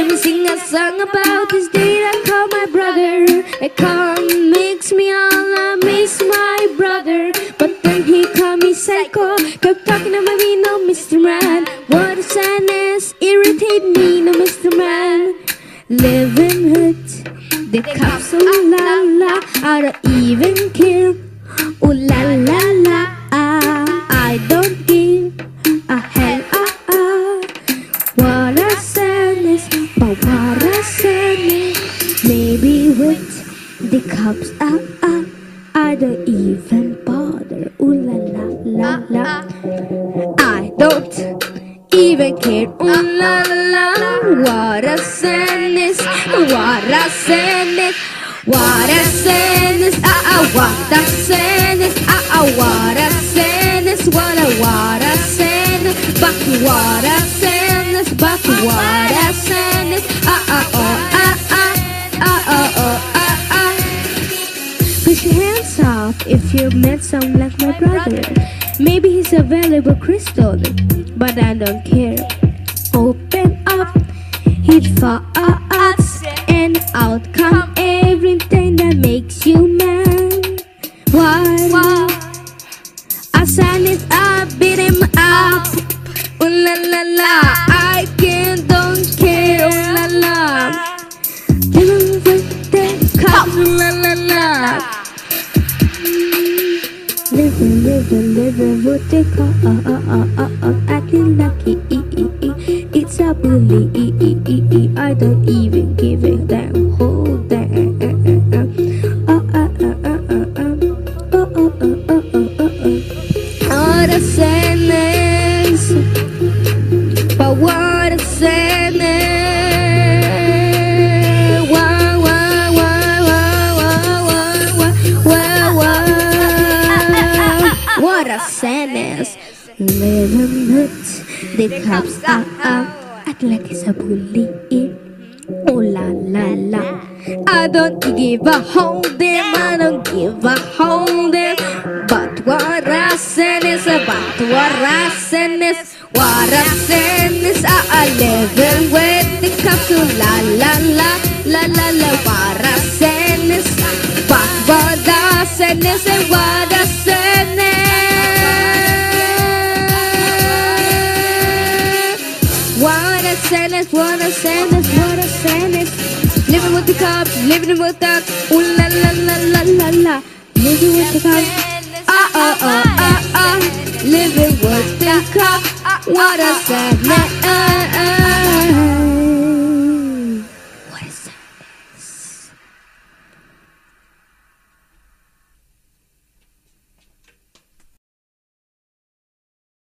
Let me sing a song about this day I call my brother It come makes me all I miss my brother But then he called me psycho Kept talking about me, no Mr. Man What a sadness, irritate me, no Mr. Man Living hood, the cops so la la I don't even care Ooh, don't even bother. Ooh la la la la. I don't even care. Ooh la la. What a sadness. What a sadness. What a sadness. Ah ah. What a sadness. Ah ah. What a sadness. What a what a sadness. But what a If you met someone like my brother. Maybe he's a valuable crystal, but I don't care. Open up, hit for us, and out come everything that makes you mad. Why? I sign it up, beat him up. Ooh la la la, Living, living, living with the cops, uh, uh, uh, uh, uh, acting lucky. It's a bully. I don't even give a damn. What a sadness. Living with the cops are up. Act like it's a bully. Oh la la la. I don't give a hold them, I don't give a hold them. But what I said is about what I said is what I said I, I living with the cops. Oh, la la la la la la. What I Is what said is what said is. Living with the cops, living with the ooh la la la la la la. Living with the cops, ah ah ah ah ah. Living with the cops, what a sad man.